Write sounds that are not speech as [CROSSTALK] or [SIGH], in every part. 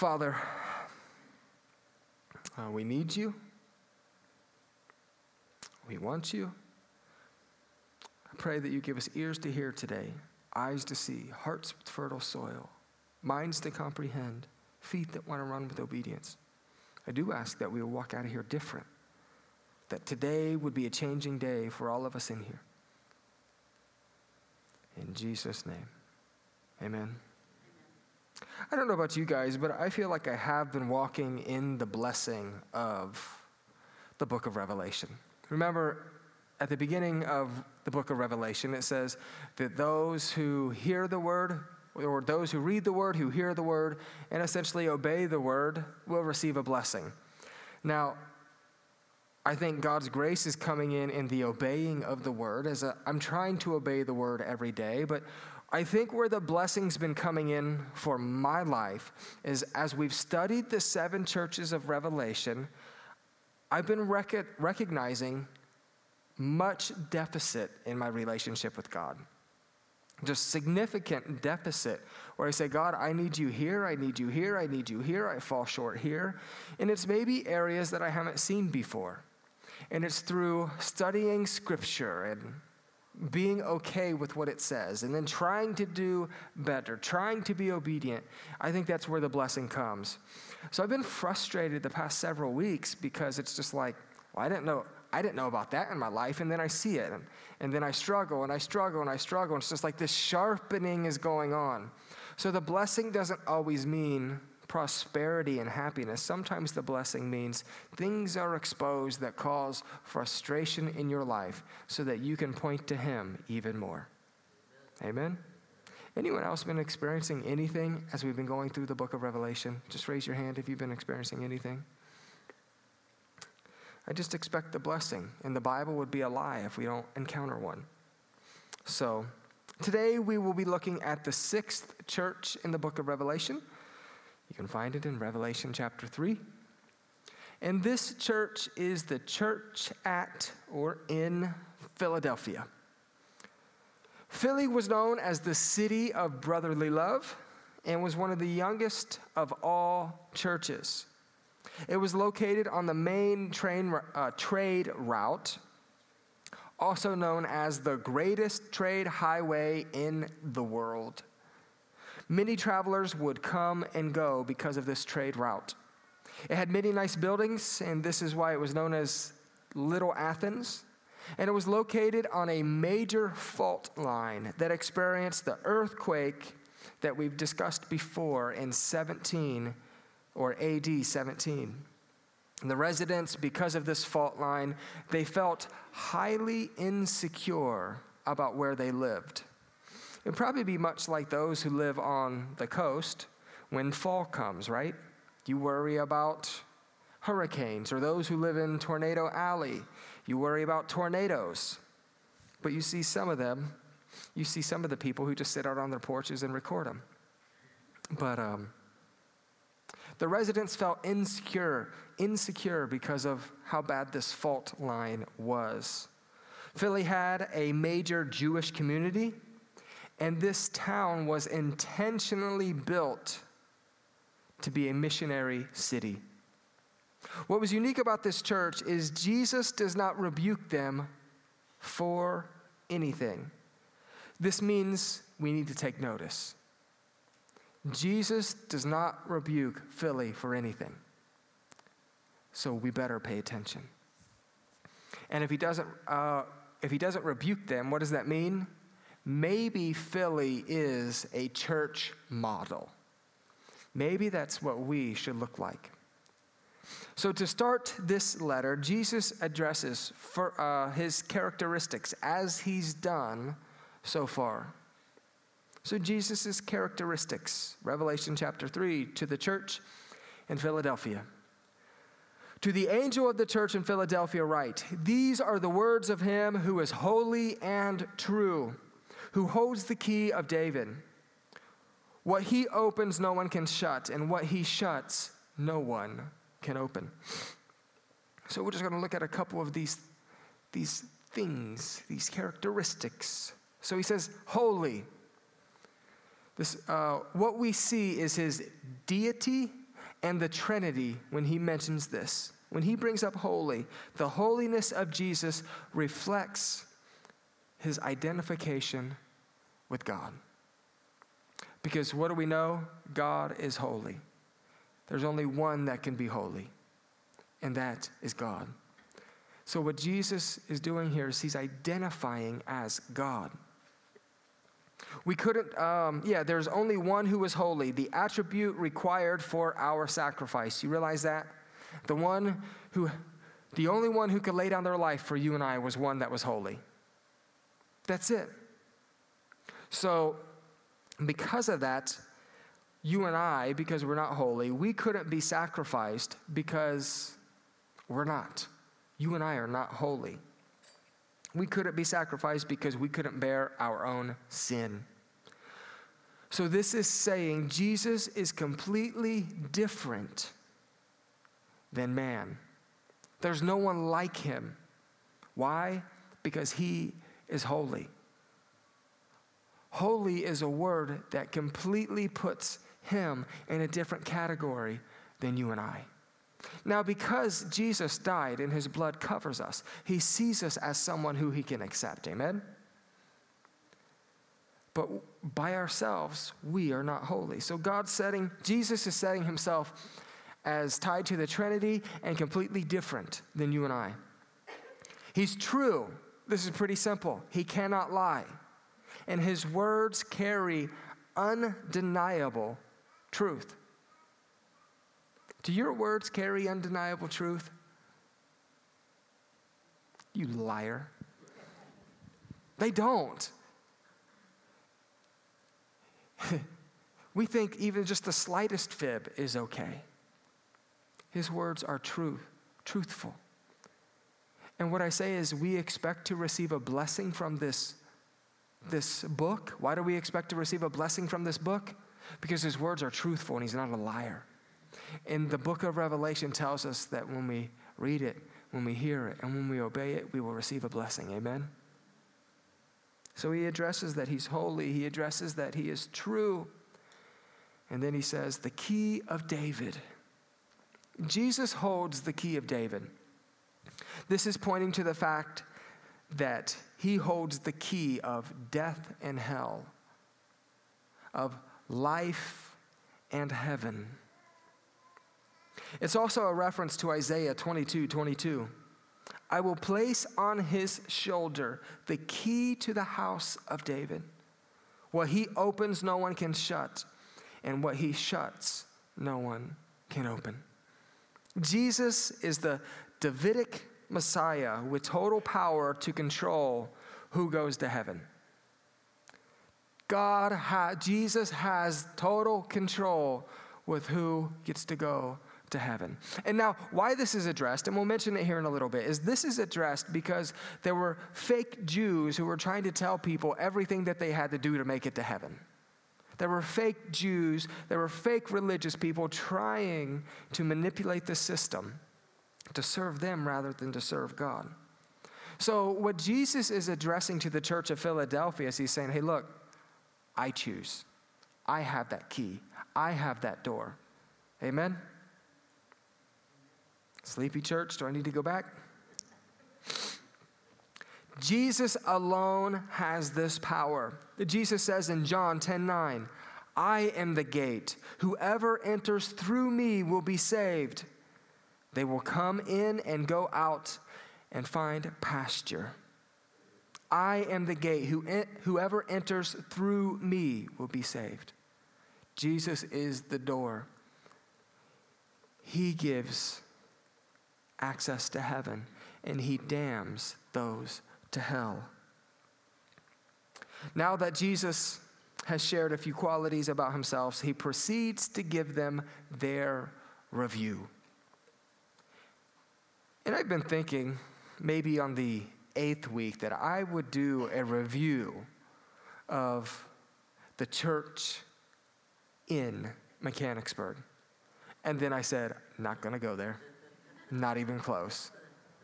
Father, uh, we need you. We want you. I pray that you give us ears to hear today, eyes to see, hearts with fertile soil, minds to comprehend, feet that want to run with obedience. I do ask that we will walk out of here different, that today would be a changing day for all of us in here. In Jesus' name, amen. I don't know about you guys, but I feel like I have been walking in the blessing of the book of Revelation. Remember, at the beginning of the book of Revelation, it says that those who hear the word, or those who read the word, who hear the word, and essentially obey the word, will receive a blessing. Now, I think God's grace is coming in in the obeying of the word. As i am trying to obey the word every day, but I think where the blessing's been coming in for my life is as we've studied the seven churches of Revelation, I've been rec- recognizing much deficit in my relationship with God. Just significant deficit where I say, God, I need you here, I need you here, I need you here, I fall short here. And it's maybe areas that I haven't seen before. And it's through studying scripture and being okay with what it says and then trying to do better, trying to be obedient, I think that's where the blessing comes. So I've been frustrated the past several weeks because it's just like, well, I didn't know. I didn't know about that in my life, and then I see it, and, and then I struggle, and I struggle, and I struggle. And it's just like this sharpening is going on. So the blessing doesn't always mean prosperity and happiness. Sometimes the blessing means things are exposed that cause frustration in your life so that you can point to Him even more. Amen? Anyone else been experiencing anything as we've been going through the book of Revelation? Just raise your hand if you've been experiencing anything. I just expect the blessing, and the Bible would be a lie if we don't encounter one. So, today we will be looking at the sixth church in the book of Revelation. You can find it in Revelation chapter 3. And this church is the church at or in Philadelphia. Philly was known as the city of brotherly love and was one of the youngest of all churches. It was located on the main train, uh, trade route, also known as the greatest trade highway in the world. Many travelers would come and go because of this trade route. It had many nice buildings, and this is why it was known as Little Athens. And it was located on a major fault line that experienced the earthquake that we've discussed before in 17 or AD 17. And the residents, because of this fault line, they felt highly insecure about where they lived. It would probably be much like those who live on the coast when fall comes, right? You worry about hurricanes, or those who live in Tornado Alley, you worry about tornadoes. But you see some of them, you see some of the people who just sit out on their porches and record them. But um, the residents felt insecure, insecure because of how bad this fault line was. Philly had a major Jewish community and this town was intentionally built to be a missionary city. What was unique about this church is Jesus does not rebuke them for anything. This means we need to take notice. Jesus does not rebuke Philly for anything. So we better pay attention. And if he doesn't, uh, if he doesn't rebuke them, what does that mean? Maybe Philly is a church model. Maybe that's what we should look like. So, to start this letter, Jesus addresses for, uh, his characteristics as he's done so far. So, Jesus' characteristics, Revelation chapter 3, to the church in Philadelphia. To the angel of the church in Philadelphia, write These are the words of him who is holy and true who holds the key of David. What he opens, no one can shut, and what he shuts, no one can open. So we're just going to look at a couple of these, these things, these characteristics. So he says, holy. This, uh, what we see is his deity and the Trinity when he mentions this. When he brings up holy, the holiness of Jesus reflects his identification with God. Because what do we know? God is holy. There's only one that can be holy, and that is God. So, what Jesus is doing here is he's identifying as God. We couldn't, um, yeah, there's only one who is holy, the attribute required for our sacrifice. You realize that? The one who, the only one who could lay down their life for you and I was one that was holy. That's it. So, because of that, you and I, because we're not holy, we couldn't be sacrificed because we're not. You and I are not holy. We couldn't be sacrificed because we couldn't bear our own sin. So, this is saying Jesus is completely different than man. There's no one like him. Why? Because he is holy. Holy is a word that completely puts him in a different category than you and I. Now, because Jesus died and his blood covers us, he sees us as someone who he can accept. Amen? But by ourselves, we are not holy. So God's setting, Jesus is setting himself as tied to the Trinity and completely different than you and I. He's true. This is pretty simple. He cannot lie. And his words carry undeniable truth. Do your words carry undeniable truth? You liar. They don't. [LAUGHS] we think even just the slightest fib is okay. His words are true, truthful. And what I say is, we expect to receive a blessing from this, this book. Why do we expect to receive a blessing from this book? Because his words are truthful and he's not a liar. And the book of Revelation tells us that when we read it, when we hear it, and when we obey it, we will receive a blessing. Amen? So he addresses that he's holy, he addresses that he is true. And then he says, the key of David. Jesus holds the key of David. This is pointing to the fact that he holds the key of death and hell, of life and heaven. It's also a reference to Isaiah 22 22. I will place on his shoulder the key to the house of David. What he opens, no one can shut, and what he shuts, no one can open. Jesus is the Davidic Messiah with total power to control who goes to heaven. God, ha- Jesus has total control with who gets to go to heaven. And now, why this is addressed, and we'll mention it here in a little bit, is this is addressed because there were fake Jews who were trying to tell people everything that they had to do to make it to heaven. There were fake Jews, there were fake religious people trying to manipulate the system to serve them rather than to serve God. So, what Jesus is addressing to the church of Philadelphia is he's saying, hey, look, I choose. I have that key. I have that door. Amen? Sleepy church, do I need to go back? Jesus alone has this power. Jesus says in John 10 9, I am the gate. Whoever enters through me will be saved. They will come in and go out and find pasture. I am the gate. Whoever enters through me will be saved. Jesus is the door. He gives access to heaven, and he damns those to hell. Now that Jesus has shared a few qualities about himself, he proceeds to give them their review. And I've been thinking, maybe on the eighth week, that I would do a review of the church in Mechanicsburg. And then I said, not going to go there. Not even close.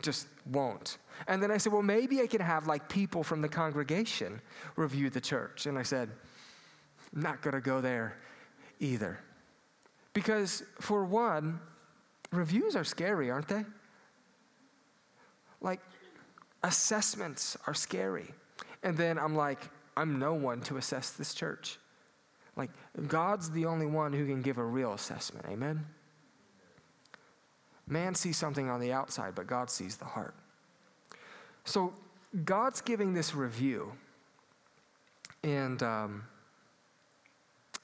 Just won't. And then I said, well, maybe I can have like people from the congregation review the church. And I said, not going to go there either. Because, for one, reviews are scary, aren't they? Like, assessments are scary. And then I'm like, I'm no one to assess this church. Like, God's the only one who can give a real assessment. Amen? Man sees something on the outside, but God sees the heart. So, God's giving this review. And um,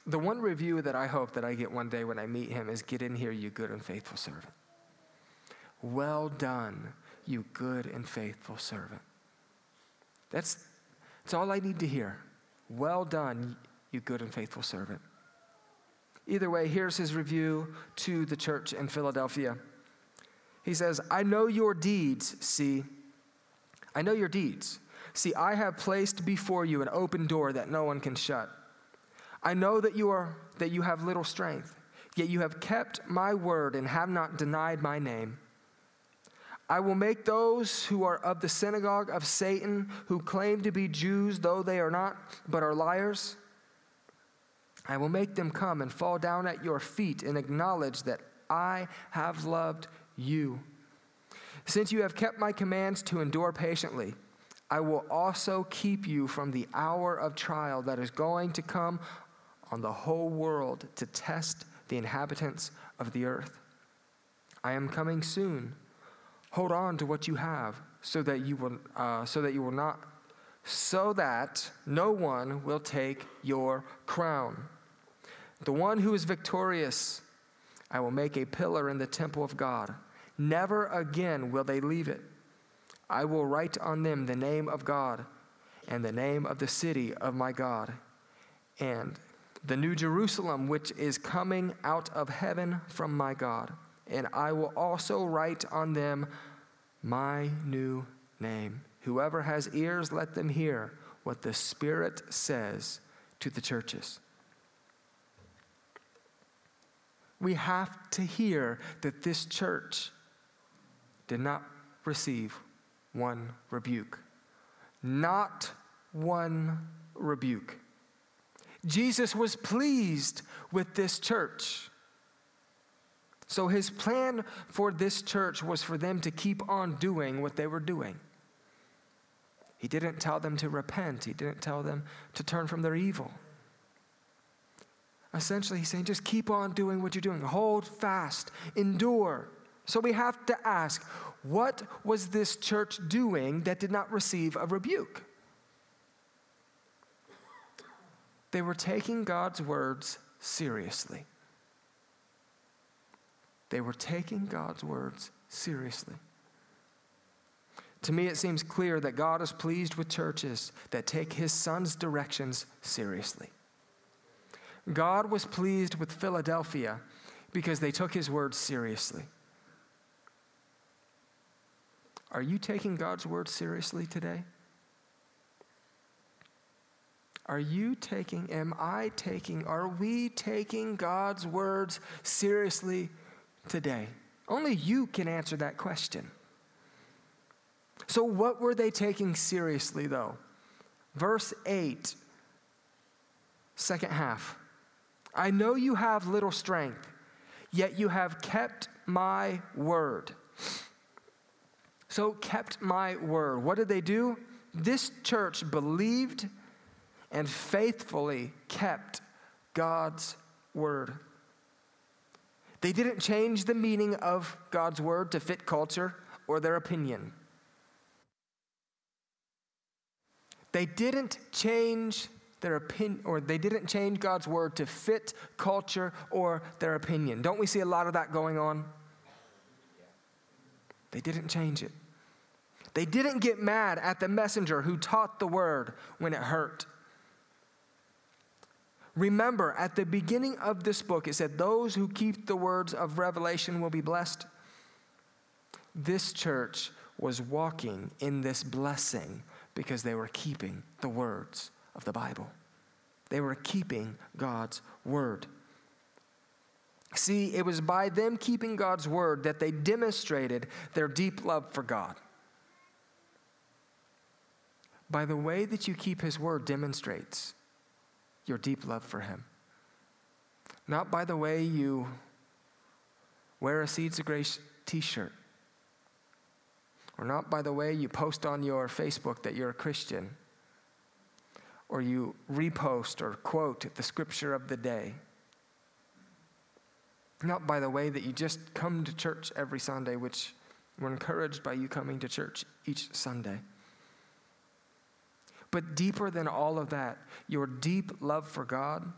the one review that I hope that I get one day when I meet him is Get in here, you good and faithful servant. Well done, you good and faithful servant. That's, that's all I need to hear. Well done, you good and faithful servant. Either way, here's his review to the church in Philadelphia. He says, I know your deeds, see. I know your deeds. See, I have placed before you an open door that no one can shut. I know that you are that you have little strength, yet you have kept my word and have not denied my name. I will make those who are of the synagogue of Satan, who claim to be Jews, though they are not, but are liars, I will make them come and fall down at your feet and acknowledge that I have loved you. Since you have kept my commands to endure patiently, I will also keep you from the hour of trial that is going to come on the whole world to test the inhabitants of the earth. I am coming soon. Hold on to what you have, so that you will, uh, so that you will not, so that no one will take your crown. The one who is victorious, I will make a pillar in the temple of God. Never again will they leave it. I will write on them the name of God and the name of the city of my God, and the new Jerusalem, which is coming out of heaven from my God. And I will also write on them my new name. Whoever has ears, let them hear what the Spirit says to the churches. We have to hear that this church did not receive one rebuke. Not one rebuke. Jesus was pleased with this church. So his plan for this church was for them to keep on doing what they were doing. He didn't tell them to repent, he didn't tell them to turn from their evil. Essentially, he's saying just keep on doing what you're doing, hold fast, endure. So we have to ask what was this church doing that did not receive a rebuke? They were taking God's words seriously. They were taking God's words seriously. To me, it seems clear that God is pleased with churches that take his son's directions seriously. God was pleased with Philadelphia because they took his words seriously. Are you taking God's word seriously today? Are you taking, am I taking, are we taking God's words seriously today? Only you can answer that question. So, what were they taking seriously, though? Verse 8, second half. I know you have little strength, yet you have kept my word. So, kept my word. What did they do? This church believed and faithfully kept God's word. They didn't change the meaning of God's word to fit culture or their opinion. They didn't change their opinion or they didn't change God's word to fit culture or their opinion. Don't we see a lot of that going on? They didn't change it. They didn't get mad at the messenger who taught the word when it hurt. Remember, at the beginning of this book, it said, Those who keep the words of Revelation will be blessed. This church was walking in this blessing because they were keeping the words of the Bible. They were keeping God's word. See, it was by them keeping God's word that they demonstrated their deep love for God. By the way that you keep his word demonstrates your deep love for him. not by the way you wear a Seeds of Grace t shirt, or not by the way you post on your Facebook that you're a Christian, or you repost or quote the scripture of the day. Not by the way that you just come to church every Sunday, which we're encouraged by you coming to church each Sunday. But deeper than all of that, your deep love for God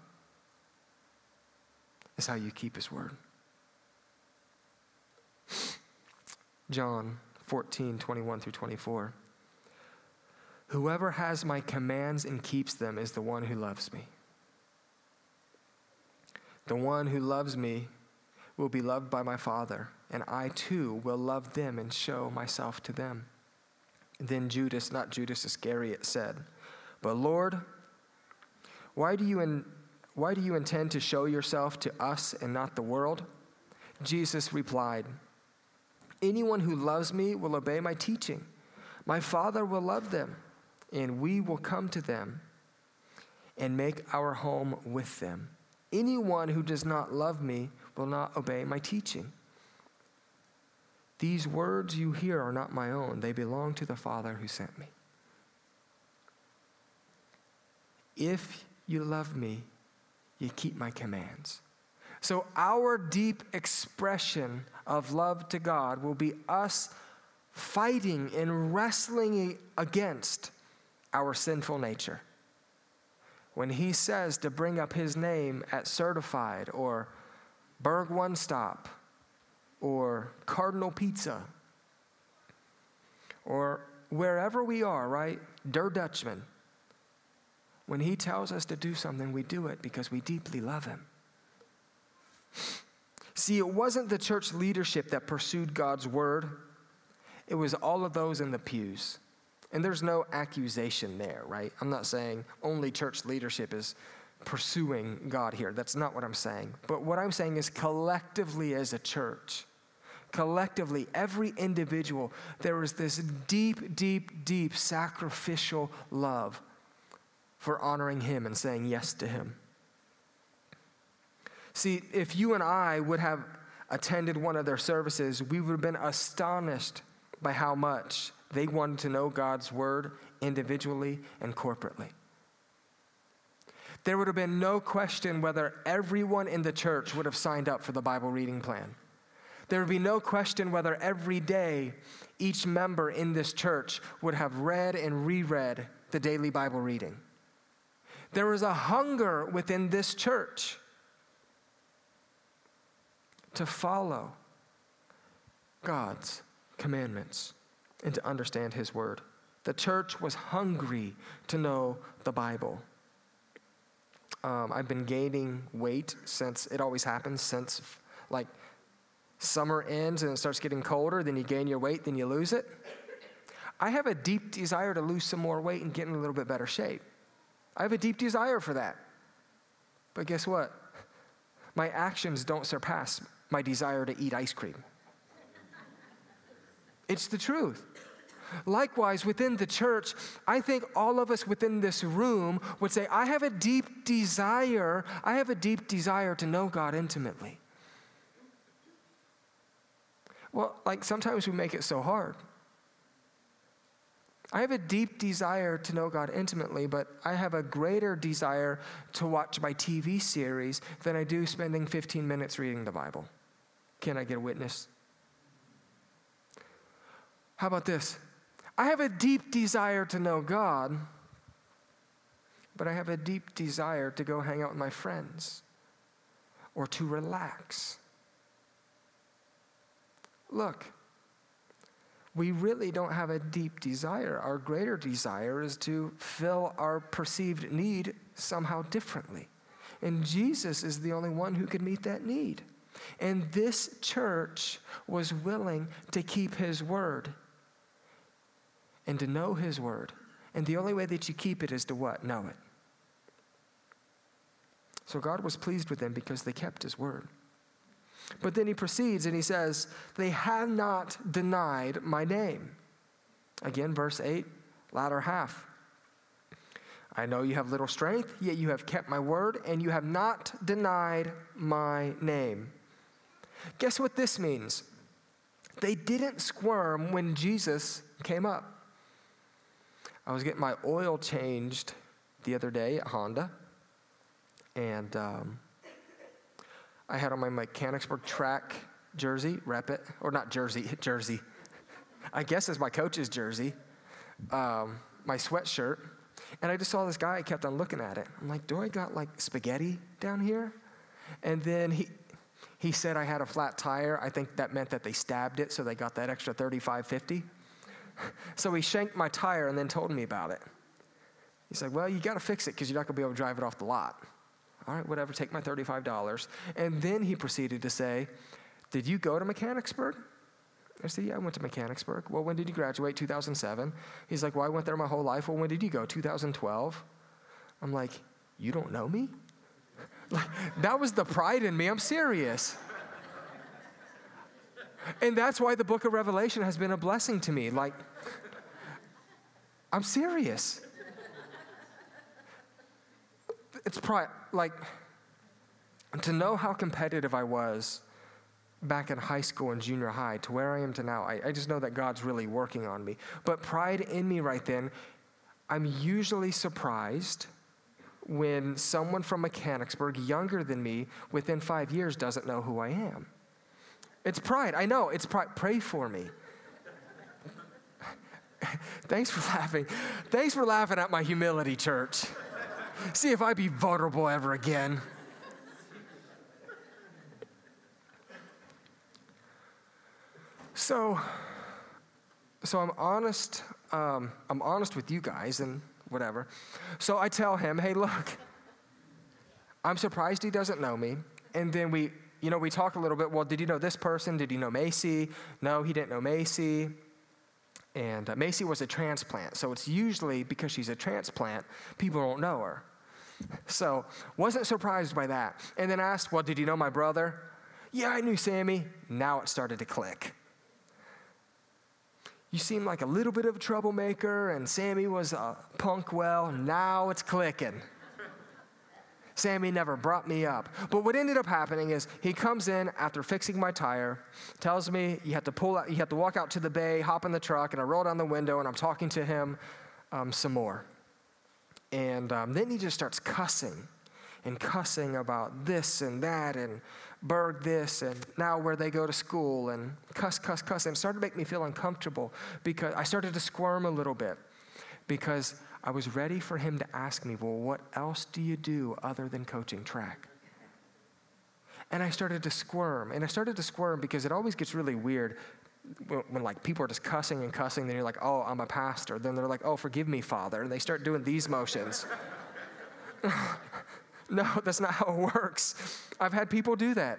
is how you keep His word. John 14, 21 through 24. Whoever has my commands and keeps them is the one who loves me. The one who loves me will be loved by my Father, and I too will love them and show myself to them. Then Judas, not Judas Iscariot, said, But Lord, why do you, in, why do you intend to show yourself to us and not the world? Jesus replied, Anyone who loves me will obey my teaching. My Father will love them, and we will come to them and make our home with them. Anyone who does not love me will not obey my teaching. These words you hear are not my own, they belong to the Father who sent me. If you love me, you keep my commands. So, our deep expression of love to God will be us fighting and wrestling against our sinful nature. When He says to bring up His name at certified or Berg One Stop or Cardinal Pizza or wherever we are, right? Der Dutchman. When he tells us to do something, we do it because we deeply love him. See, it wasn't the church leadership that pursued God's word, it was all of those in the pews. And there's no accusation there, right? I'm not saying only church leadership is pursuing God here. That's not what I'm saying. But what I'm saying is collectively as a church, collectively, every individual, there is this deep, deep, deep sacrificial love for honoring Him and saying yes to Him. See, if you and I would have attended one of their services, we would have been astonished by how much they wanted to know God's word individually and corporately there would have been no question whether everyone in the church would have signed up for the Bible reading plan. There would be no question whether every day each member in this church would have read and reread the daily Bible reading. There was a hunger within this church to follow God's commandments and to understand His word. The church was hungry to know the Bible. Um, I've been gaining weight since it always happens since like summer ends and it starts getting colder, then you gain your weight, then you lose it. I have a deep desire to lose some more weight and get in a little bit better shape. I have a deep desire for that. But guess what? My actions don't surpass my desire to eat ice cream. It's the truth. Likewise, within the church, I think all of us within this room would say, I have a deep desire, I have a deep desire to know God intimately. Well, like sometimes we make it so hard. I have a deep desire to know God intimately, but I have a greater desire to watch my TV series than I do spending 15 minutes reading the Bible. Can I get a witness? How about this? I have a deep desire to know God, but I have a deep desire to go hang out with my friends or to relax. Look, we really don't have a deep desire. Our greater desire is to fill our perceived need somehow differently. And Jesus is the only one who can meet that need. And this church was willing to keep his word and to know His Word. And the only way that you keep it is to what? Know it. So God was pleased with them because they kept His Word. But then he proceeds and he says, They have not denied my name. Again, verse 8, latter half. I know you have little strength, yet you have kept my word, and you have not denied my name. Guess what this means? They didn't squirm when Jesus came up. I was getting my oil changed the other day at Honda, and um, I had on my Mechanicsburg track jersey, rep it, or not jersey, [LAUGHS] jersey. I guess it's my coach's jersey, um, my sweatshirt, and I just saw this guy. I kept on looking at it. I'm like, do I got like spaghetti down here? And then he he said I had a flat tire. I think that meant that they stabbed it, so they got that extra 35.50. [LAUGHS] So he shanked my tire and then told me about it. He's like, well, you got to fix it because you're not going to be able to drive it off the lot. All right, whatever, take my $35. And then he proceeded to say, Did you go to Mechanicsburg? I said, Yeah, I went to Mechanicsburg. Well, when did you graduate? 2007. He's like, Well, I went there my whole life. Well, when did you go? 2012. I'm like, You don't know me? [LAUGHS] like, that was the pride in me. I'm serious. And that's why the book of Revelation has been a blessing to me. Like, I'm serious. It's pride. Like, to know how competitive I was back in high school and junior high to where I am to now, I, I just know that God's really working on me. But pride in me right then, I'm usually surprised when someone from Mechanicsburg, younger than me, within five years, doesn't know who I am. It's pride. I know. It's pride. Pray for me. Thanks for laughing. Thanks for laughing at my humility, church. See if I be vulnerable ever again. So, so I'm honest. Um, I'm honest with you guys and whatever. So I tell him, "Hey, look, I'm surprised he doesn't know me." And then we, you know, we talk a little bit. Well, did you know this person? Did you know Macy? No, he didn't know Macy. And uh, Macy was a transplant, so it's usually because she's a transplant, people don't know her. So wasn't surprised by that. And then asked, "Well, did you know my brother?" Yeah, I knew Sammy. Now it started to click you seem like a little bit of a troublemaker, and Sammy was a punk. Well, now it's clicking. Sammy never brought me up. But what ended up happening is he comes in after fixing my tire, tells me you have to pull out, you have to walk out to the bay, hop in the truck, and I roll down the window and I'm talking to him um, some more. And um, then he just starts cussing and cussing about this and that and Berg this and now where they go to school and cuss, cuss, cuss. And it started to make me feel uncomfortable because I started to squirm a little bit because I was ready for him to ask me, Well, what else do you do other than coaching track? And I started to squirm. And I started to squirm because it always gets really weird when, when, like people are just cussing and cussing. Then you're like, Oh, I'm a pastor. Then they're like, Oh, forgive me, Father. And they start doing these motions. [LAUGHS] No, that's not how it works. I've had people do that.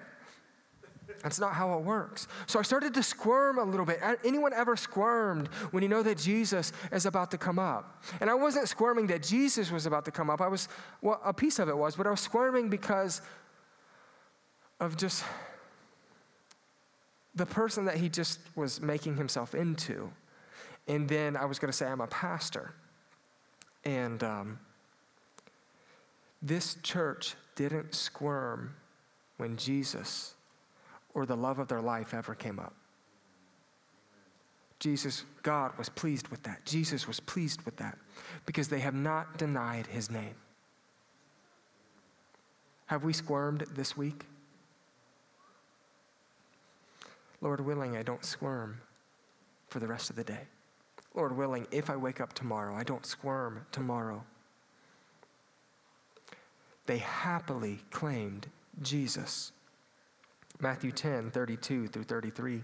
That's not how it works. So I started to squirm a little bit. Anyone ever squirmed when you know that Jesus is about to come up? And I wasn't squirming that Jesus was about to come up. I was, well, a piece of it was, but I was squirming because of just the person that he just was making himself into. And then I was going to say, I'm a pastor. And um, this church didn't squirm when Jesus or the love of their life ever came up. Jesus, God was pleased with that. Jesus was pleased with that because they have not denied his name. Have we squirmed this week? Lord willing, I don't squirm for the rest of the day. Lord willing, if I wake up tomorrow, I don't squirm tomorrow they happily claimed Jesus. Matthew 10, 32 through 33.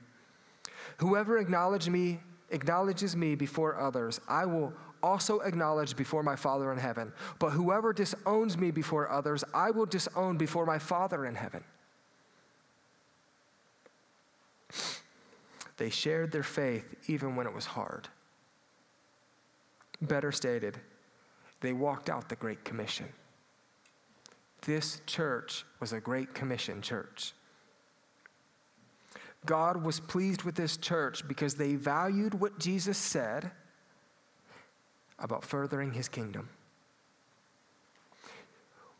Whoever acknowledge me, acknowledges me before others, I will also acknowledge before my Father in heaven. But whoever disowns me before others, I will disown before my Father in heaven. They shared their faith even when it was hard. Better stated, they walked out the Great Commission. This church was a Great Commission church. God was pleased with this church because they valued what Jesus said about furthering his kingdom.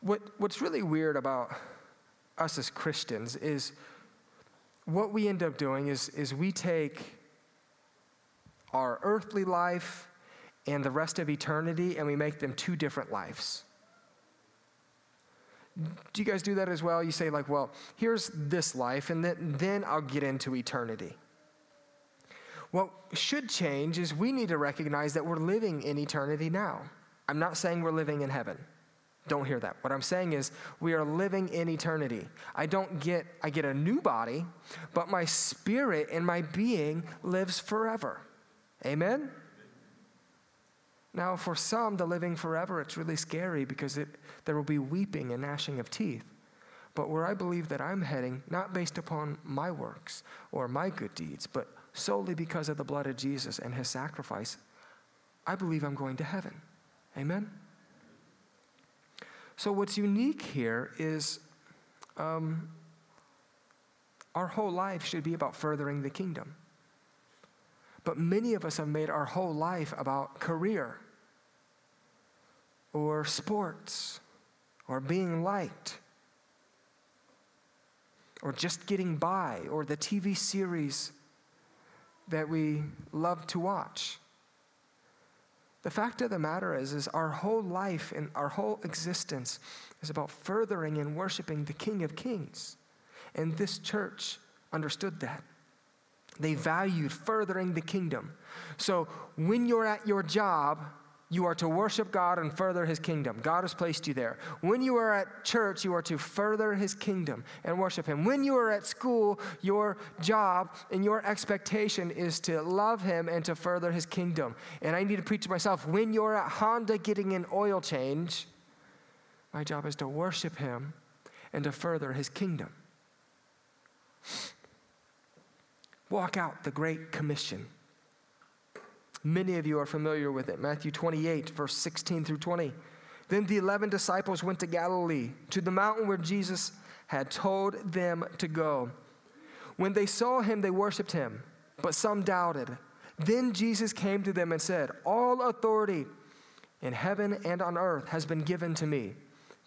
what, what's really weird about us as Christians is what we end up doing is, is we take our earthly life and the rest of eternity and we make them two different lives. Do you guys do that as well? You say, like, well, here's this life, and then, then I'll get into eternity. What should change is we need to recognize that we're living in eternity now. I'm not saying we're living in heaven. Don't hear that. What I'm saying is we are living in eternity. I don't get I get a new body, but my spirit and my being lives forever. Amen. Now, for some, the living forever, it's really scary because it, there will be weeping and gnashing of teeth. But where I believe that I'm heading, not based upon my works or my good deeds, but solely because of the blood of Jesus and his sacrifice, I believe I'm going to heaven. Amen? So, what's unique here is um, our whole life should be about furthering the kingdom. But many of us have made our whole life about career or sports or being liked or just getting by or the TV series that we love to watch. The fact of the matter is, is our whole life and our whole existence is about furthering and worshiping the King of Kings. And this church understood that. They valued furthering the kingdom. So when you're at your job, you are to worship God and further his kingdom. God has placed you there. When you are at church, you are to further his kingdom and worship him. When you are at school, your job and your expectation is to love him and to further his kingdom. And I need to preach to myself when you're at Honda getting an oil change, my job is to worship him and to further his kingdom. Walk out the Great Commission. Many of you are familiar with it. Matthew 28, verse 16 through 20. Then the 11 disciples went to Galilee, to the mountain where Jesus had told them to go. When they saw him, they worshiped him, but some doubted. Then Jesus came to them and said, All authority in heaven and on earth has been given to me.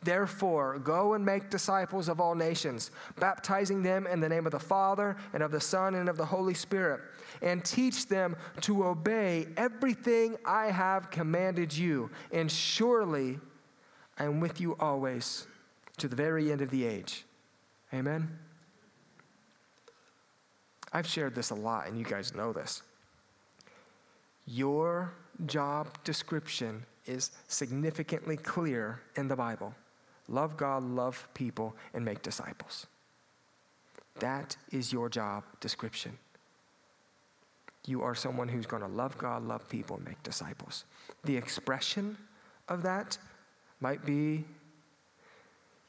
Therefore, go and make disciples of all nations, baptizing them in the name of the Father and of the Son and of the Holy Spirit, and teach them to obey everything I have commanded you. And surely I am with you always to the very end of the age. Amen. I've shared this a lot, and you guys know this. Your job description is significantly clear in the Bible love God, love people, and make disciples. That is your job description. You are someone who's going to love God, love people, and make disciples. The expression of that might be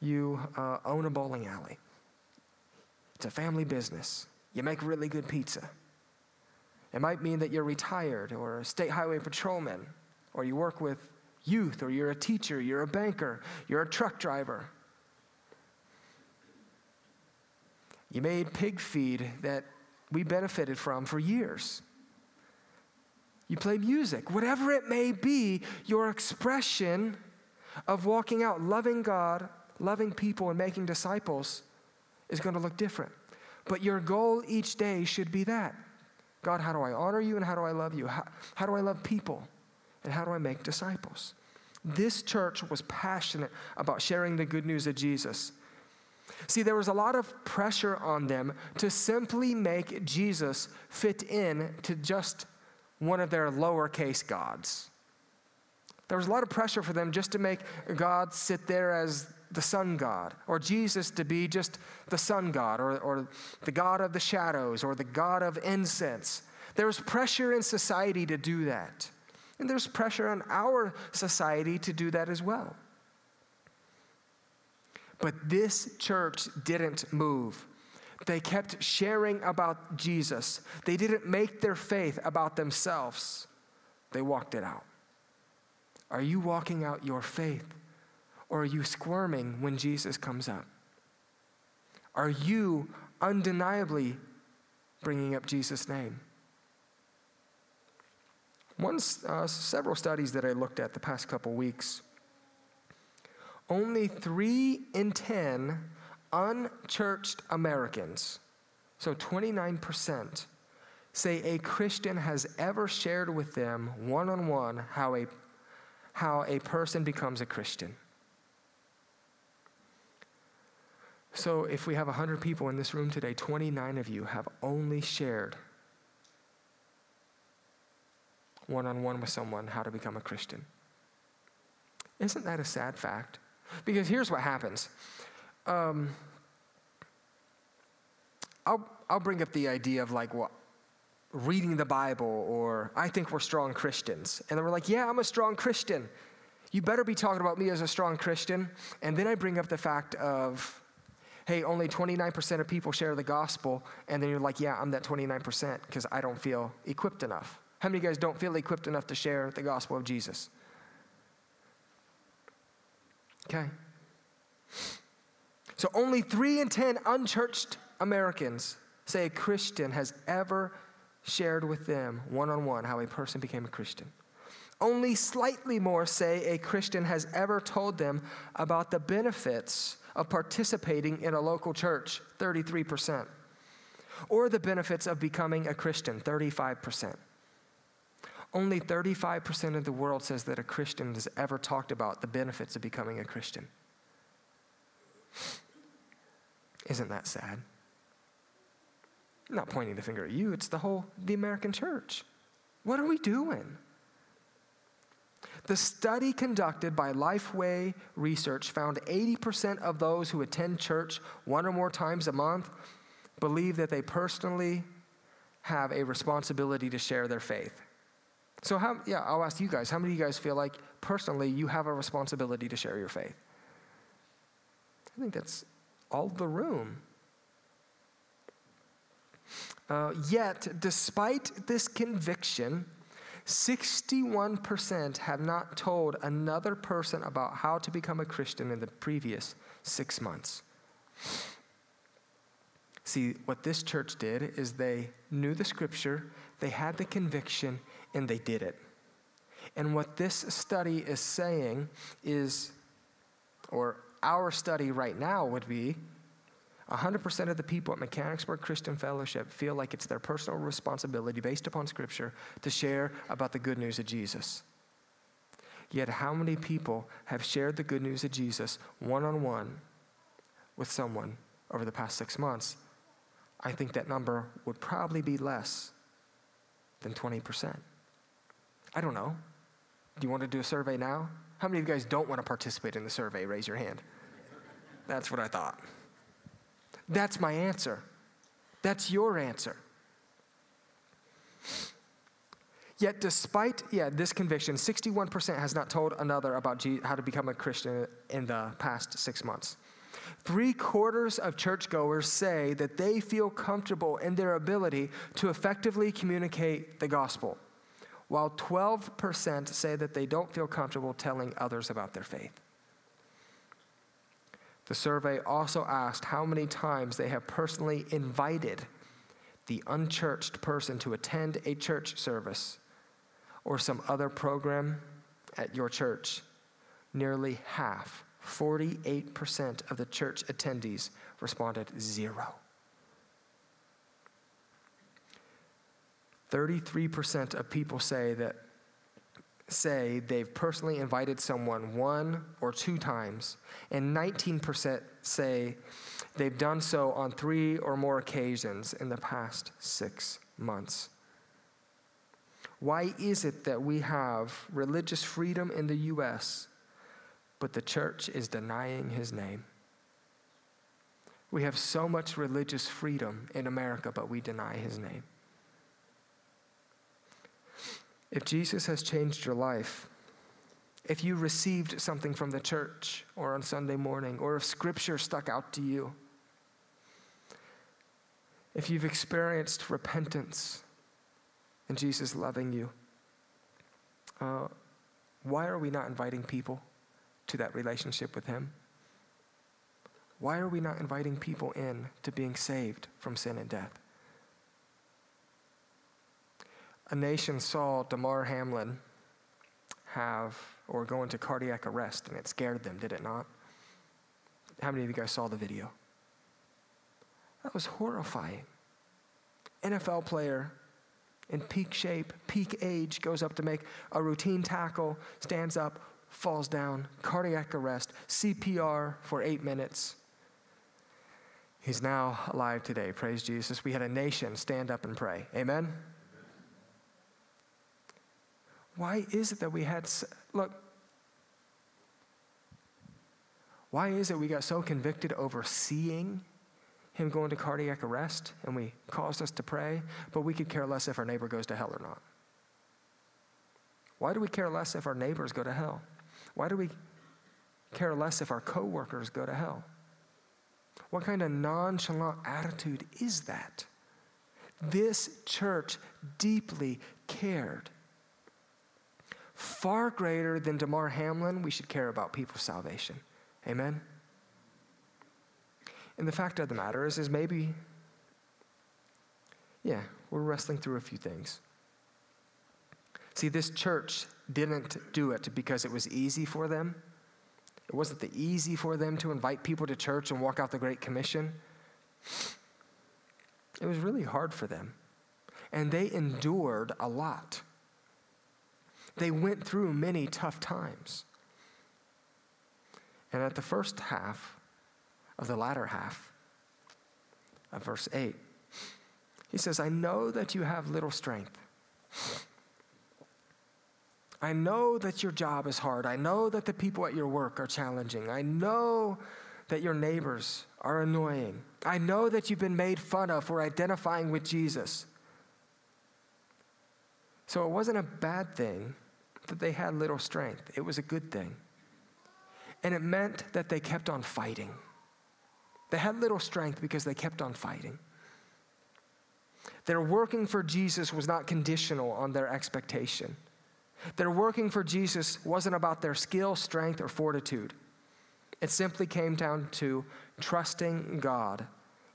you uh, own a bowling alley, it's a family business, you make really good pizza. It might mean that you're retired or a state highway patrolman, or you work with youth, or you're a teacher, you're a banker, you're a truck driver. You made pig feed that we benefited from for years. You play music, whatever it may be, your expression of walking out, loving God, loving people, and making disciples is going to look different. But your goal each day should be that God, how do I honor you and how do I love you? How, how do I love people? And how do I make disciples? This church was passionate about sharing the good news of Jesus. See, there was a lot of pressure on them to simply make Jesus fit in to just one of their lowercase gods. There was a lot of pressure for them just to make God sit there as the sun god, or Jesus to be just the sun god, or, or the god of the shadows, or the god of incense. There was pressure in society to do that. And there's pressure on our society to do that as well. But this church didn't move. They kept sharing about Jesus. They didn't make their faith about themselves, they walked it out. Are you walking out your faith? Or are you squirming when Jesus comes up? Are you undeniably bringing up Jesus' name? One, uh, several studies that I looked at the past couple weeks only three in 10 unchurched Americans, so 29%, say a Christian has ever shared with them one on one how a how a person becomes a Christian. So if we have 100 people in this room today, 29 of you have only shared one on one with someone how to become a Christian. Isn't that a sad fact? Because here's what happens. Um, I'll, I'll bring up the idea of like what reading the Bible or I think we're strong Christians. And then we're like, yeah, I'm a strong Christian. You better be talking about me as a strong Christian. And then I bring up the fact of, hey, only 29% of people share the gospel. And then you're like, yeah, I'm that 29% because I don't feel equipped enough. How many of you guys don't feel equipped enough to share the gospel of Jesus? Okay. So only three in 10 unchurched Americans say a Christian has ever shared with them one on one how a person became a Christian. Only slightly more say a Christian has ever told them about the benefits of participating in a local church, 33%, or the benefits of becoming a Christian, 35%. Only 35% of the world says that a Christian has ever talked about the benefits of becoming a Christian. Isn't that sad? I'm not pointing the finger at you, it's the whole the American church. What are we doing? The study conducted by Lifeway Research found 80% of those who attend church one or more times a month believe that they personally have a responsibility to share their faith. So, how, yeah, I'll ask you guys how many of you guys feel like personally you have a responsibility to share your faith? I think that's all the room. Uh, yet, despite this conviction, 61% have not told another person about how to become a Christian in the previous six months. See, what this church did is they knew the scripture, they had the conviction, and they did it. And what this study is saying is, or our study right now would be 100% of the people at Mechanicsburg Christian Fellowship feel like it's their personal responsibility, based upon Scripture, to share about the good news of Jesus. Yet, how many people have shared the good news of Jesus one on one with someone over the past six months? I think that number would probably be less than 20%. I don't know. Do you want to do a survey now? How many of you guys don't want to participate in the survey? Raise your hand. That's what I thought. That's my answer. That's your answer. Yet, despite yeah, this conviction, 61% has not told another about how to become a Christian in the past six months. Three quarters of churchgoers say that they feel comfortable in their ability to effectively communicate the gospel, while 12% say that they don't feel comfortable telling others about their faith. The survey also asked how many times they have personally invited the unchurched person to attend a church service or some other program at your church. Nearly half, 48% of the church attendees responded zero. 33% of people say that say they've personally invited someone one or two times, and 19% say they've done so on three or more occasions in the past six months. Why is it that we have religious freedom in the U.S., but the church is denying his name? We have so much religious freedom in America, but we deny his name. If Jesus has changed your life, if you received something from the church or on Sunday morning, or if scripture stuck out to you, if you've experienced repentance and Jesus loving you, uh, why are we not inviting people to that relationship with Him? Why are we not inviting people in to being saved from sin and death? A nation saw Damar Hamlin have or go into cardiac arrest, and it scared them, did it not? How many of you guys saw the video? That was horrifying. NFL player in peak shape, peak age, goes up to make a routine tackle, stands up, falls down, cardiac arrest, CPR for eight minutes. He's now alive today. Praise Jesus. We had a nation stand up and pray. Amen? Why is it that we had, look, why is it we got so convicted over seeing him go into cardiac arrest and we caused us to pray, but we could care less if our neighbor goes to hell or not? Why do we care less if our neighbors go to hell? Why do we care less if our coworkers go to hell? What kind of nonchalant attitude is that? This church deeply cared. Far greater than Damar Hamlin, we should care about people's salvation. Amen? And the fact of the matter is, is maybe, yeah, we're wrestling through a few things. See, this church didn't do it because it was easy for them. It wasn't the easy for them to invite people to church and walk out the Great Commission. It was really hard for them. And they endured a lot. They went through many tough times. And at the first half of the latter half of verse 8, he says, I know that you have little strength. I know that your job is hard. I know that the people at your work are challenging. I know that your neighbors are annoying. I know that you've been made fun of for identifying with Jesus. So it wasn't a bad thing that they had little strength, it was a good thing. And it meant that they kept on fighting. They had little strength because they kept on fighting. Their working for Jesus was not conditional on their expectation. Their working for Jesus wasn't about their skill, strength, or fortitude. It simply came down to trusting God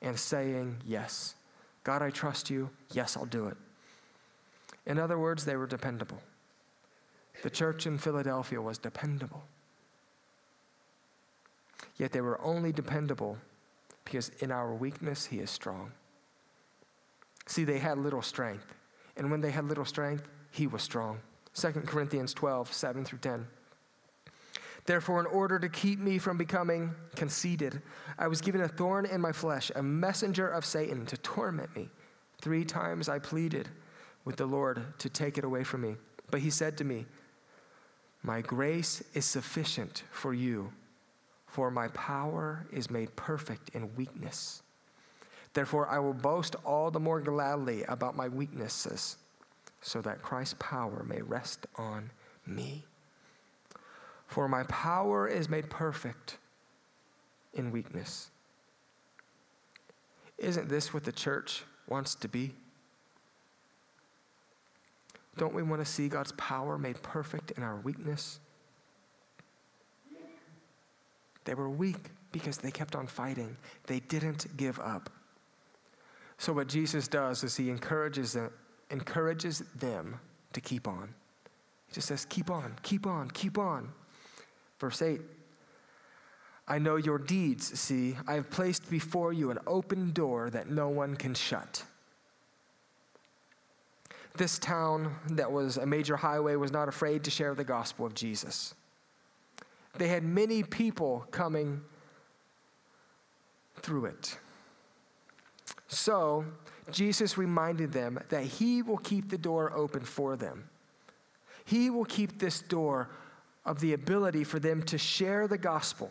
and saying, Yes. God, I trust you. Yes, I'll do it. In other words, they were dependable. The church in Philadelphia was dependable. Yet they were only dependable because in our weakness, He is strong. See, they had little strength. And when they had little strength, He was strong. 2 Corinthians 12, 7 through 10. Therefore, in order to keep me from becoming conceited, I was given a thorn in my flesh, a messenger of Satan to torment me. Three times I pleaded with the Lord to take it away from me. But he said to me, My grace is sufficient for you, for my power is made perfect in weakness. Therefore, I will boast all the more gladly about my weaknesses so that Christ's power may rest on me. For my power is made perfect in weakness. Isn't this what the church wants to be? Don't we want to see God's power made perfect in our weakness? They were weak because they kept on fighting. They didn't give up. So, what Jesus does is he encourages them, encourages them to keep on. He just says, Keep on, keep on, keep on. Verse 8 I know your deeds, see, I have placed before you an open door that no one can shut. This town that was a major highway was not afraid to share the gospel of Jesus. They had many people coming through it. So, Jesus reminded them that He will keep the door open for them. He will keep this door of the ability for them to share the gospel.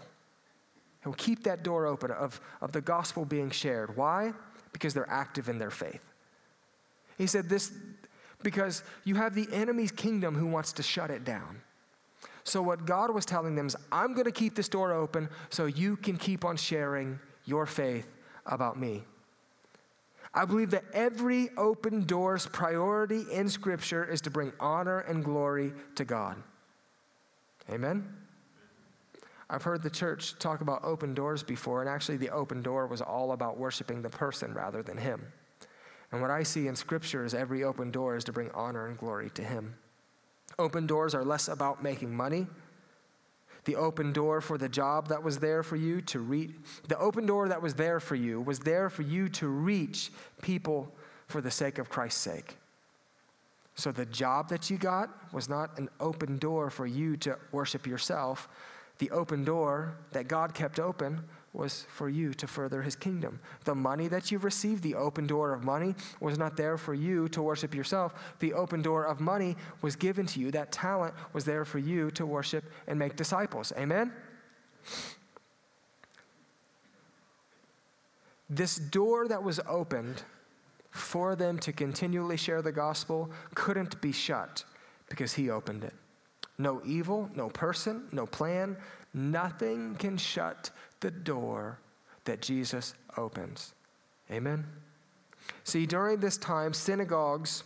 He'll keep that door open of, of the gospel being shared. Why? Because they're active in their faith. He said this because you have the enemy's kingdom who wants to shut it down. So, what God was telling them is, I'm going to keep this door open so you can keep on sharing your faith about me. I believe that every open door's priority in Scripture is to bring honor and glory to God. Amen? I've heard the church talk about open doors before, and actually, the open door was all about worshiping the person rather than Him. And what I see in Scripture is every open door is to bring honor and glory to Him. Open doors are less about making money. The open door for the job that was there for you to reach, the open door that was there for you was there for you to reach people for the sake of Christ's sake. So the job that you got was not an open door for you to worship yourself. The open door that God kept open was for you to further his kingdom. The money that you received, the open door of money, was not there for you to worship yourself. The open door of money was given to you. That talent was there for you to worship and make disciples. Amen? This door that was opened for them to continually share the gospel couldn't be shut because he opened it. No evil, no person, no plan, nothing can shut the door that Jesus opens. Amen? See, during this time, synagogues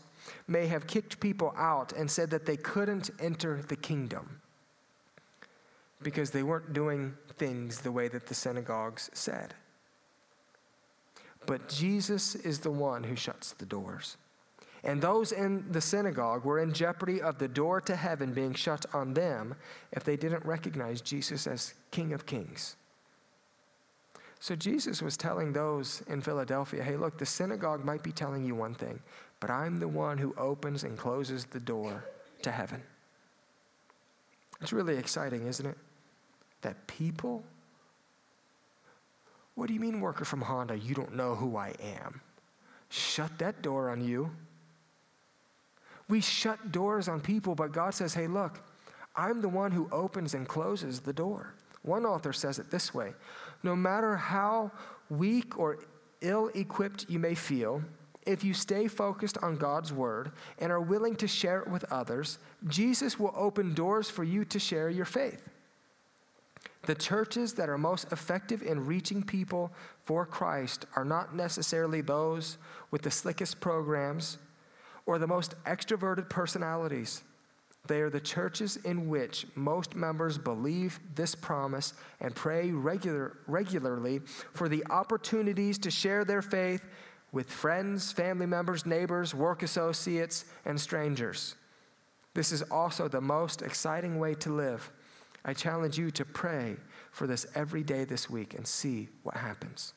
may have kicked people out and said that they couldn't enter the kingdom because they weren't doing things the way that the synagogues said. But Jesus is the one who shuts the doors. And those in the synagogue were in jeopardy of the door to heaven being shut on them if they didn't recognize Jesus as King of Kings. So Jesus was telling those in Philadelphia hey, look, the synagogue might be telling you one thing, but I'm the one who opens and closes the door to heaven. It's really exciting, isn't it? That people, what do you mean, worker from Honda? You don't know who I am. Shut that door on you. We shut doors on people, but God says, hey, look, I'm the one who opens and closes the door. One author says it this way No matter how weak or ill equipped you may feel, if you stay focused on God's word and are willing to share it with others, Jesus will open doors for you to share your faith. The churches that are most effective in reaching people for Christ are not necessarily those with the slickest programs or the most extroverted personalities. They are the churches in which most members believe this promise and pray regular, regularly for the opportunities to share their faith with friends, family members, neighbors, work associates, and strangers. This is also the most exciting way to live. I challenge you to pray for this every day this week and see what happens.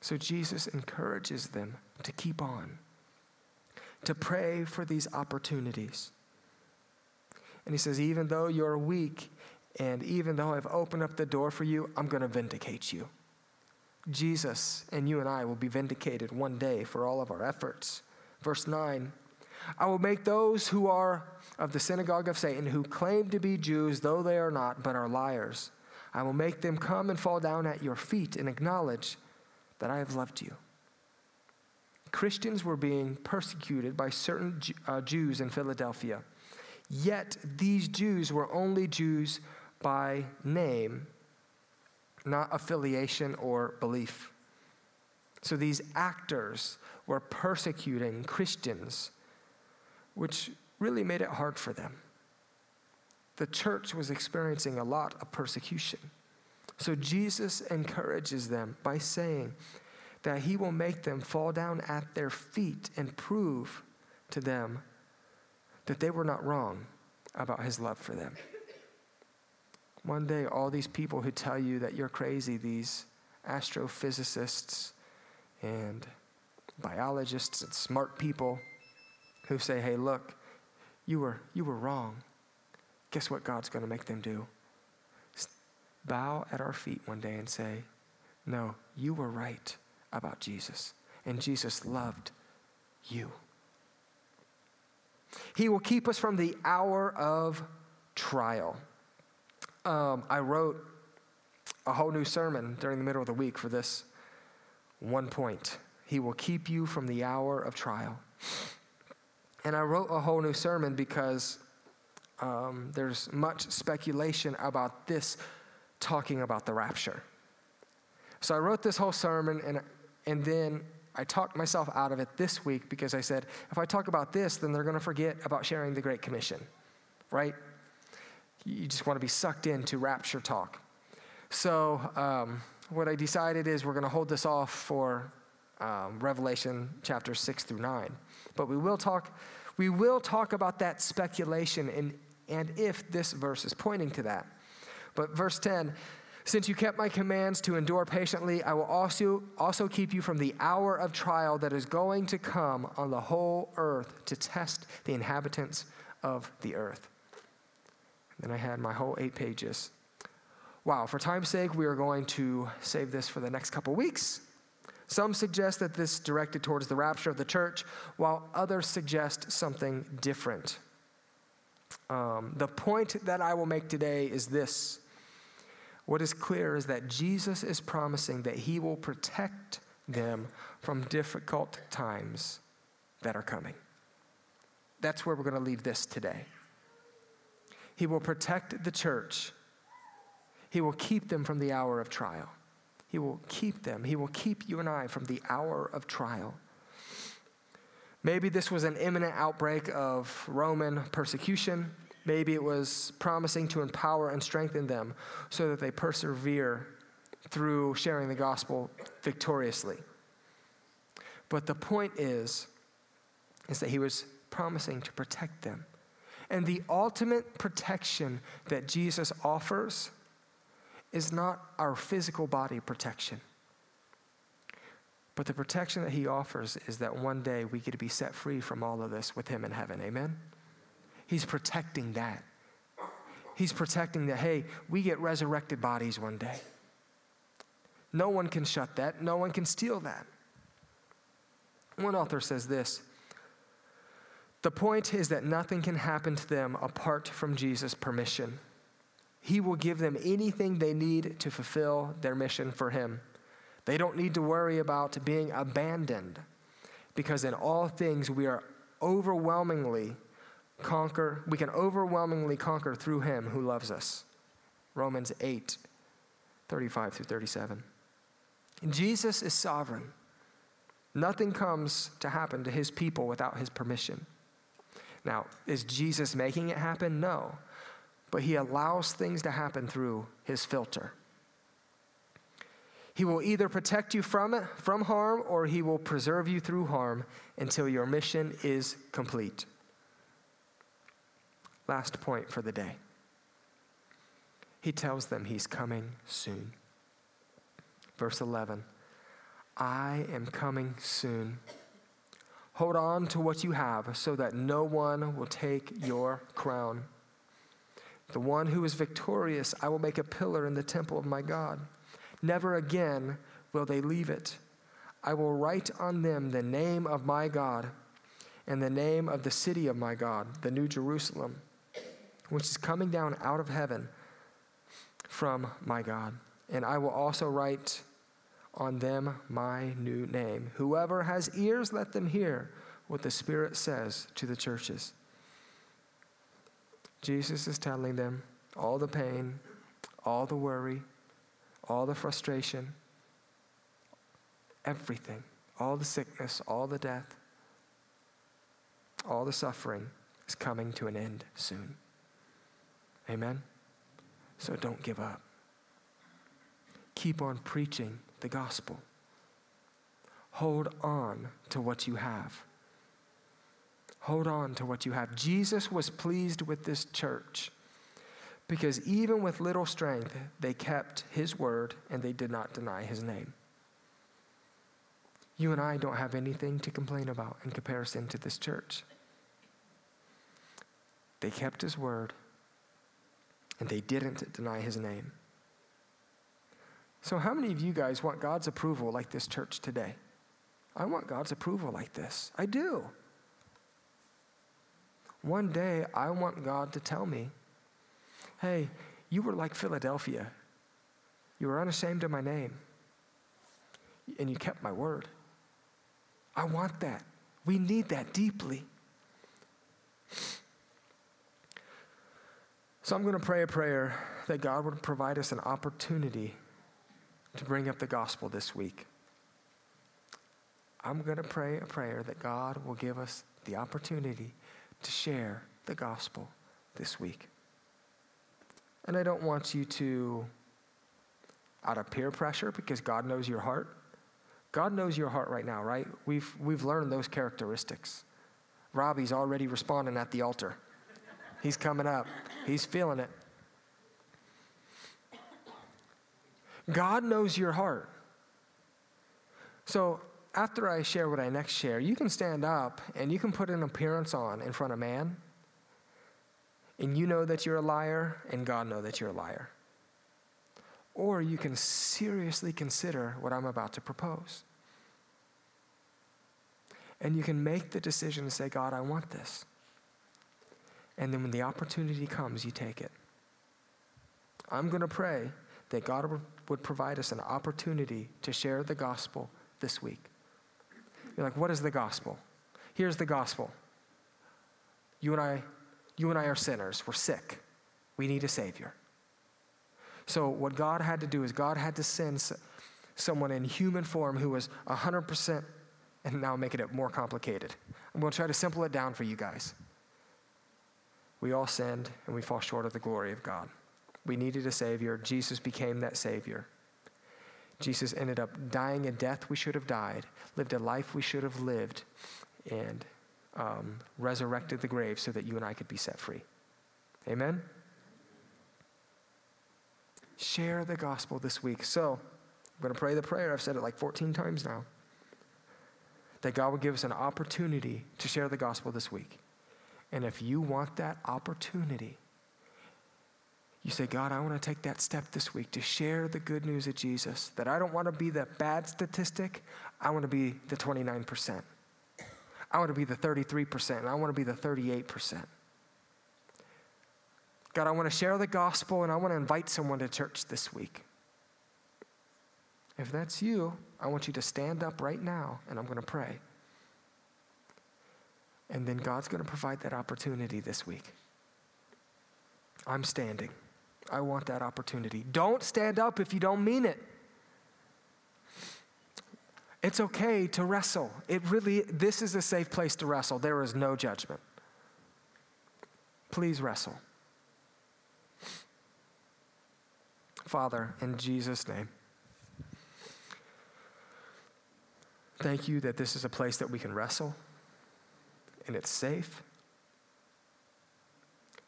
So Jesus encourages them to keep on to pray for these opportunities. And he says, even though you're weak, and even though I've opened up the door for you, I'm going to vindicate you. Jesus and you and I will be vindicated one day for all of our efforts. Verse 9 I will make those who are of the synagogue of Satan, who claim to be Jews, though they are not, but are liars, I will make them come and fall down at your feet and acknowledge that I have loved you. Christians were being persecuted by certain uh, Jews in Philadelphia. Yet these Jews were only Jews by name, not affiliation or belief. So these actors were persecuting Christians, which really made it hard for them. The church was experiencing a lot of persecution. So Jesus encourages them by saying, that he will make them fall down at their feet and prove to them that they were not wrong about his love for them. One day, all these people who tell you that you're crazy, these astrophysicists and biologists and smart people who say, hey, look, you were, you were wrong. Guess what God's going to make them do? Bow at our feet one day and say, no, you were right about Jesus, and Jesus loved you. He will keep us from the hour of trial. Um, I wrote a whole new sermon during the middle of the week for this one point. He will keep you from the hour of trial. And I wrote a whole new sermon because um, there's much speculation about this talking about the rapture. So I wrote this whole sermon, and and then I talked myself out of it this week because I said, if I talk about this, then they're going to forget about sharing the Great Commission, right? You just want to be sucked into rapture talk. So, um, what I decided is we're going to hold this off for um, Revelation chapter 6 through 9. But we will talk, we will talk about that speculation in, and if this verse is pointing to that. But verse 10 since you kept my commands to endure patiently, I will also, also keep you from the hour of trial that is going to come on the whole earth to test the inhabitants of the earth. Then I had my whole eight pages. Wow, for time's sake, we are going to save this for the next couple weeks. Some suggest that this directed towards the rapture of the church, while others suggest something different. Um, the point that I will make today is this what is clear is that Jesus is promising that he will protect them from difficult times that are coming. That's where we're going to leave this today. He will protect the church. He will keep them from the hour of trial. He will keep them. He will keep you and I from the hour of trial. Maybe this was an imminent outbreak of Roman persecution. Maybe it was promising to empower and strengthen them so that they persevere through sharing the gospel victoriously. But the point is, is that he was promising to protect them. And the ultimate protection that Jesus offers is not our physical body protection. But the protection that he offers is that one day we get to be set free from all of this with him in heaven. Amen? He's protecting that. He's protecting that, hey, we get resurrected bodies one day. No one can shut that, no one can steal that. One author says this The point is that nothing can happen to them apart from Jesus' permission. He will give them anything they need to fulfill their mission for Him. They don't need to worry about being abandoned because in all things we are overwhelmingly conquer, we can overwhelmingly conquer through him who loves us. Romans 8, 35 through 37. Jesus is sovereign. Nothing comes to happen to his people without his permission. Now, is Jesus making it happen? No. But he allows things to happen through his filter. He will either protect you from it, from harm, or he will preserve you through harm until your mission is complete. Last point for the day. He tells them he's coming soon. Verse 11 I am coming soon. Hold on to what you have so that no one will take your crown. The one who is victorious, I will make a pillar in the temple of my God. Never again will they leave it. I will write on them the name of my God and the name of the city of my God, the New Jerusalem which is coming down out of heaven from my God. And I will also write on them my new name. Whoever has ears, let them hear what the Spirit says to the churches. Jesus is telling them all the pain, all the worry, all the frustration, everything, all the sickness, all the death, all the suffering is coming to an end soon. Amen? So don't give up. Keep on preaching the gospel. Hold on to what you have. Hold on to what you have. Jesus was pleased with this church because even with little strength, they kept his word and they did not deny his name. You and I don't have anything to complain about in comparison to this church. They kept his word and they didn't deny his name. So, how many of you guys want God's approval like this church today? I want God's approval like this. I do. One day, I want God to tell me, hey, you were like Philadelphia. You were unashamed of my name, and you kept my word. I want that. We need that deeply. So I'm going to pray a prayer that God would provide us an opportunity to bring up the gospel this week. I'm going to pray a prayer that God will give us the opportunity to share the gospel this week. And I don't want you to, out of peer pressure, because God knows your heart. God knows your heart right now, right? We've, we've learned those characteristics. Robbie's already responding at the altar. He's coming up, he's feeling it. God knows your heart. So after I share what I next share, you can stand up and you can put an appearance on in front of man. And you know that you're a liar, and God know that you're a liar. Or you can seriously consider what I'm about to propose. And you can make the decision to say, God, I want this. And then when the opportunity comes, you take it. I'm going to pray that God would provide us an opportunity to share the gospel this week. You're like, what is the gospel? Here's the gospel. You and I, you and I are sinners. We're sick. We need a savior. So what God had to do is God had to send someone in human form who was 100%, and now I'm making it more complicated. I'm going to try to simple it down for you guys. We all sinned and we fall short of the glory of God. We needed a Savior. Jesus became that Savior. Jesus ended up dying a death we should have died, lived a life we should have lived, and um, resurrected the grave so that you and I could be set free. Amen? Share the gospel this week. So, I'm going to pray the prayer. I've said it like 14 times now. That God would give us an opportunity to share the gospel this week. And if you want that opportunity, you say, God, I want to take that step this week to share the good news of Jesus. That I don't want to be the bad statistic, I want to be the 29%. I want to be the 33%, and I want to be the 38%. God, I want to share the gospel and I want to invite someone to church this week. If that's you, I want you to stand up right now and I'm going to pray. And then God's going to provide that opportunity this week. I'm standing. I want that opportunity. Don't stand up if you don't mean it. It's okay to wrestle. It really, this is a safe place to wrestle. There is no judgment. Please wrestle. Father, in Jesus' name, thank you that this is a place that we can wrestle and it's safe.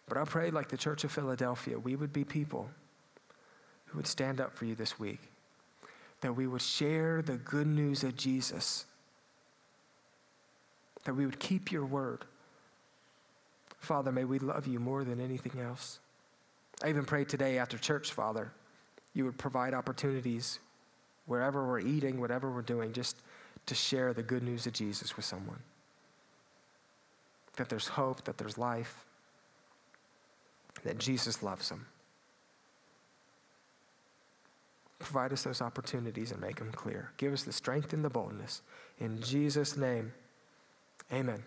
But I pray, like the Church of Philadelphia, we would be people who would stand up for you this week, that we would share the good news of Jesus, that we would keep your word. Father, may we love you more than anything else. I even pray today after church, Father, you would provide opportunities wherever we're eating, whatever we're doing, just to share the good news of Jesus with someone. That there's hope, that there's life that Jesus loves them. Provide us those opportunities and make them clear. Give us the strength and the boldness. In Jesus' name, amen.